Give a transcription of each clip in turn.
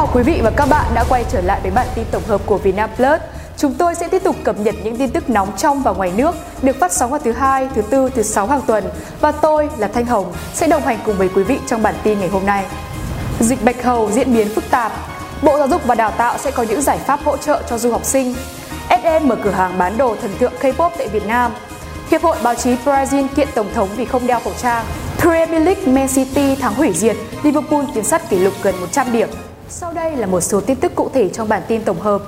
chào quý vị và các bạn đã quay trở lại với bản tin tổng hợp của Vietnam Plus. Chúng tôi sẽ tiếp tục cập nhật những tin tức nóng trong và ngoài nước được phát sóng vào thứ hai, thứ tư, thứ sáu hàng tuần và tôi là Thanh Hồng sẽ đồng hành cùng với quý vị trong bản tin ngày hôm nay. Dịch bạch hầu diễn biến phức tạp, Bộ Giáo dục và Đào tạo sẽ có những giải pháp hỗ trợ cho du học sinh. SM mở cửa hàng bán đồ thần tượng K-pop tại Việt Nam. Hiệp hội báo chí Brazil kiện tổng thống vì không đeo khẩu trang. Premier League Man City thắng hủy diệt, Liverpool tiến sát kỷ lục gần 100 điểm. Sau đây là một số tin tức cụ thể trong bản tin tổng hợp.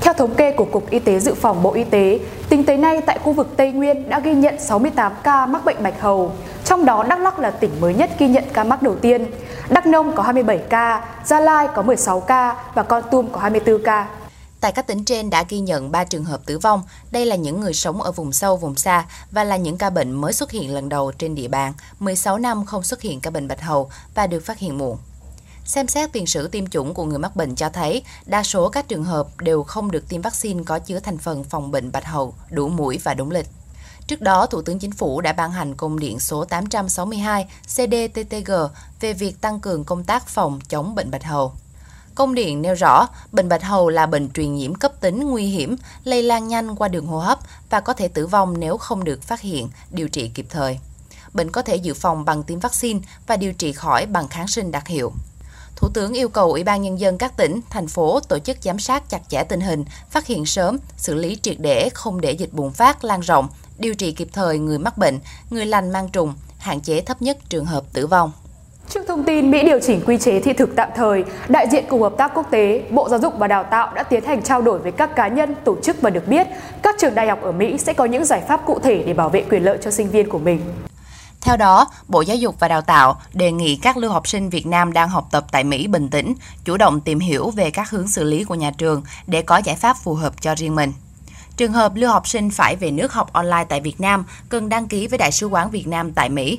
Theo thống kê của Cục Y tế Dự phòng Bộ Y tế, tính tới nay tại khu vực Tây Nguyên đã ghi nhận 68 ca mắc bệnh bạch hầu. Trong đó Đắk Lắk là tỉnh mới nhất ghi nhận ca mắc đầu tiên. Đắk Nông có 27 ca, Gia Lai có 16 ca và Con Tum có 24 ca. Tại các tỉnh trên đã ghi nhận 3 trường hợp tử vong. Đây là những người sống ở vùng sâu, vùng xa và là những ca bệnh mới xuất hiện lần đầu trên địa bàn. 16 năm không xuất hiện ca bệnh bạch hầu và được phát hiện muộn. Xem xét tiền sử tiêm chủng của người mắc bệnh cho thấy đa số các trường hợp đều không được tiêm vaccine có chứa thành phần phòng bệnh bạch hầu, đủ mũi và đúng lịch. Trước đó, Thủ tướng Chính phủ đã ban hành công điện số 862 CDTTG về việc tăng cường công tác phòng chống bệnh bạch hầu. Công điện nêu rõ, bệnh bạch hầu là bệnh truyền nhiễm cấp tính nguy hiểm, lây lan nhanh qua đường hô hấp và có thể tử vong nếu không được phát hiện, điều trị kịp thời. Bệnh có thể dự phòng bằng tiêm vaccine và điều trị khỏi bằng kháng sinh đặc hiệu. Thủ tướng yêu cầu Ủy ban Nhân dân các tỉnh, thành phố tổ chức giám sát chặt chẽ tình hình, phát hiện sớm, xử lý triệt để không để dịch bùng phát lan rộng, điều trị kịp thời người mắc bệnh, người lành mang trùng, hạn chế thấp nhất trường hợp tử vong. Trước thông tin Mỹ điều chỉnh quy chế thị thực tạm thời, đại diện Cục Hợp tác Quốc tế, Bộ Giáo dục và Đào tạo đã tiến hành trao đổi với các cá nhân, tổ chức và được biết các trường đại học ở Mỹ sẽ có những giải pháp cụ thể để bảo vệ quyền lợi cho sinh viên của mình. Theo đó, Bộ Giáo dục và Đào tạo đề nghị các lưu học sinh Việt Nam đang học tập tại Mỹ bình tĩnh, chủ động tìm hiểu về các hướng xử lý của nhà trường để có giải pháp phù hợp cho riêng mình. Trường hợp lưu học sinh phải về nước học online tại Việt Nam cần đăng ký với Đại sứ quán Việt Nam tại Mỹ.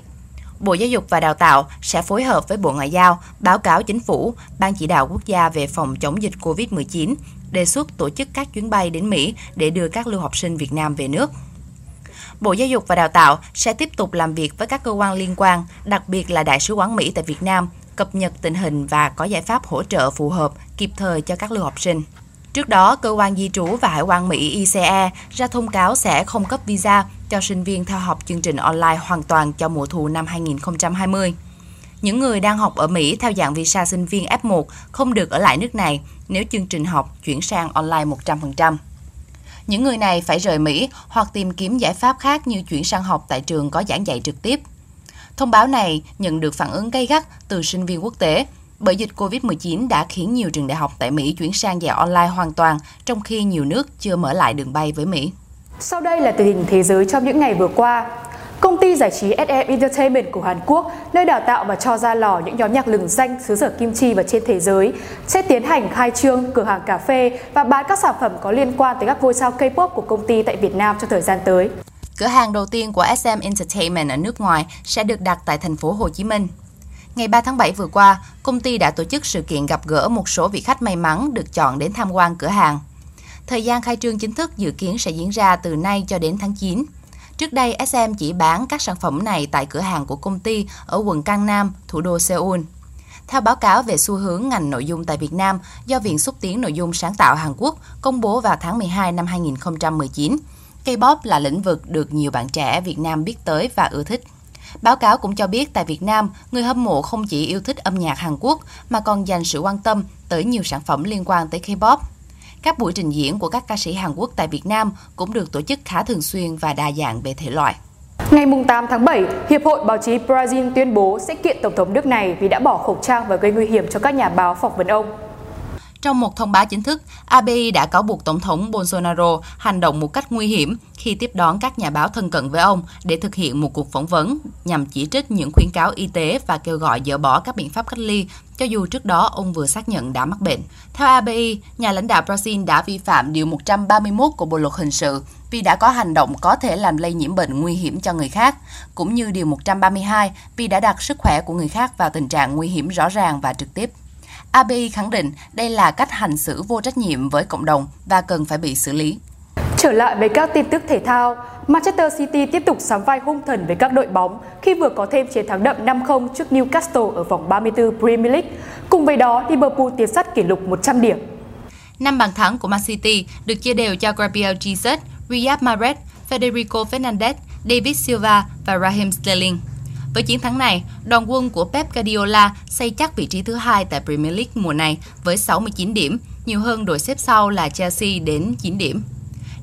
Bộ Giáo dục và Đào tạo sẽ phối hợp với Bộ Ngoại giao báo cáo chính phủ, Ban chỉ đạo quốc gia về phòng chống dịch COVID-19, đề xuất tổ chức các chuyến bay đến Mỹ để đưa các lưu học sinh Việt Nam về nước. Bộ Giáo dục và Đào tạo sẽ tiếp tục làm việc với các cơ quan liên quan, đặc biệt là Đại sứ quán Mỹ tại Việt Nam, cập nhật tình hình và có giải pháp hỗ trợ phù hợp, kịp thời cho các lưu học sinh. Trước đó, cơ quan di trú và hải quan Mỹ ICE ra thông cáo sẽ không cấp visa cho sinh viên theo học chương trình online hoàn toàn cho mùa thu năm 2020. Những người đang học ở Mỹ theo dạng visa sinh viên F1 không được ở lại nước này nếu chương trình học chuyển sang online 100%. Những người này phải rời Mỹ hoặc tìm kiếm giải pháp khác như chuyển sang học tại trường có giảng dạy trực tiếp. Thông báo này nhận được phản ứng gay gắt từ sinh viên quốc tế bởi dịch COVID-19 đã khiến nhiều trường đại học tại Mỹ chuyển sang dạy online hoàn toàn, trong khi nhiều nước chưa mở lại đường bay với Mỹ. Sau đây là tình hình thế giới trong những ngày vừa qua. Công ty giải trí SM Entertainment của Hàn Quốc, nơi đào tạo và cho ra lò những nhóm nhạc lừng danh xứ sở kim chi và trên thế giới, sẽ tiến hành khai trương cửa hàng cà phê và bán các sản phẩm có liên quan tới các ngôi sao K-pop của công ty tại Việt Nam trong thời gian tới. Cửa hàng đầu tiên của SM Entertainment ở nước ngoài sẽ được đặt tại thành phố Hồ Chí Minh. Ngày 3 tháng 7 vừa qua, công ty đã tổ chức sự kiện gặp gỡ một số vị khách may mắn được chọn đến tham quan cửa hàng. Thời gian khai trương chính thức dự kiến sẽ diễn ra từ nay cho đến tháng 9. Trước đây, SM chỉ bán các sản phẩm này tại cửa hàng của công ty ở quận Cang Nam, thủ đô Seoul. Theo báo cáo về xu hướng ngành nội dung tại Việt Nam do Viện Xúc tiến Nội dung Sáng tạo Hàn Quốc công bố vào tháng 12 năm 2019, K-pop là lĩnh vực được nhiều bạn trẻ Việt Nam biết tới và ưa thích. Báo cáo cũng cho biết tại Việt Nam, người hâm mộ không chỉ yêu thích âm nhạc Hàn Quốc mà còn dành sự quan tâm tới nhiều sản phẩm liên quan tới K-pop. Các buổi trình diễn của các ca sĩ Hàn Quốc tại Việt Nam cũng được tổ chức khá thường xuyên và đa dạng về thể loại. Ngày 8 tháng 7, Hiệp hội Báo chí Brazil tuyên bố sẽ kiện Tổng thống nước này vì đã bỏ khẩu trang và gây nguy hiểm cho các nhà báo phỏng vấn ông. Trong một thông báo chính thức, ABI đã cáo buộc Tổng thống Bolsonaro hành động một cách nguy hiểm khi tiếp đón các nhà báo thân cận với ông để thực hiện một cuộc phỏng vấn nhằm chỉ trích những khuyến cáo y tế và kêu gọi dỡ bỏ các biện pháp cách ly, cho dù trước đó ông vừa xác nhận đã mắc bệnh. Theo ABI, nhà lãnh đạo Brazil đã vi phạm Điều 131 của Bộ Luật Hình sự vì đã có hành động có thể làm lây nhiễm bệnh nguy hiểm cho người khác, cũng như Điều 132 vì đã đặt sức khỏe của người khác vào tình trạng nguy hiểm rõ ràng và trực tiếp. ABI khẳng định đây là cách hành xử vô trách nhiệm với cộng đồng và cần phải bị xử lý. Trở lại với các tin tức thể thao, Manchester City tiếp tục sắm vai hung thần với các đội bóng khi vừa có thêm chiến thắng đậm 5-0 trước Newcastle ở vòng 34 Premier League. Cùng với đó, Liverpool tiến sát kỷ lục 100 điểm. Năm bàn thắng của Man City được chia đều cho Gabriel Jesus, Riyad Mahrez, Federico Fernandez, David Silva và Raheem Sterling. Với chiến thắng này, đoàn quân của Pep Guardiola xây chắc vị trí thứ hai tại Premier League mùa này với 69 điểm, nhiều hơn đội xếp sau là Chelsea đến 9 điểm.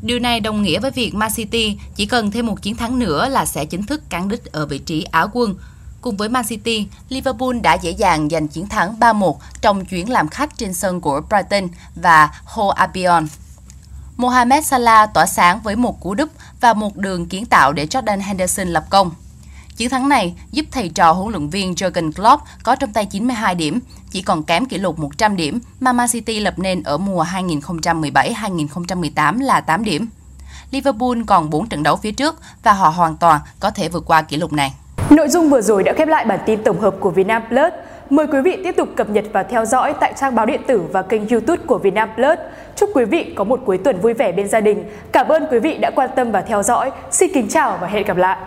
Điều này đồng nghĩa với việc Man City chỉ cần thêm một chiến thắng nữa là sẽ chính thức cán đích ở vị trí Á quân. Cùng với Man City, Liverpool đã dễ dàng giành chiến thắng 3-1 trong chuyến làm khách trên sân của Brighton và Ho Albion. Mohamed Salah tỏa sáng với một cú đúp và một đường kiến tạo để Jordan Henderson lập công. Chiến thắng này giúp thầy trò huấn luyện viên Jurgen Klopp có trong tay 92 điểm, chỉ còn kém kỷ lục 100 điểm mà Man City lập nên ở mùa 2017-2018 là 8 điểm. Liverpool còn 4 trận đấu phía trước và họ hoàn toàn có thể vượt qua kỷ lục này. Nội dung vừa rồi đã khép lại bản tin tổng hợp của Vietnam Plus. Mời quý vị tiếp tục cập nhật và theo dõi tại trang báo điện tử và kênh YouTube của Vietnam Plus. Chúc quý vị có một cuối tuần vui vẻ bên gia đình. Cảm ơn quý vị đã quan tâm và theo dõi. Xin kính chào và hẹn gặp lại.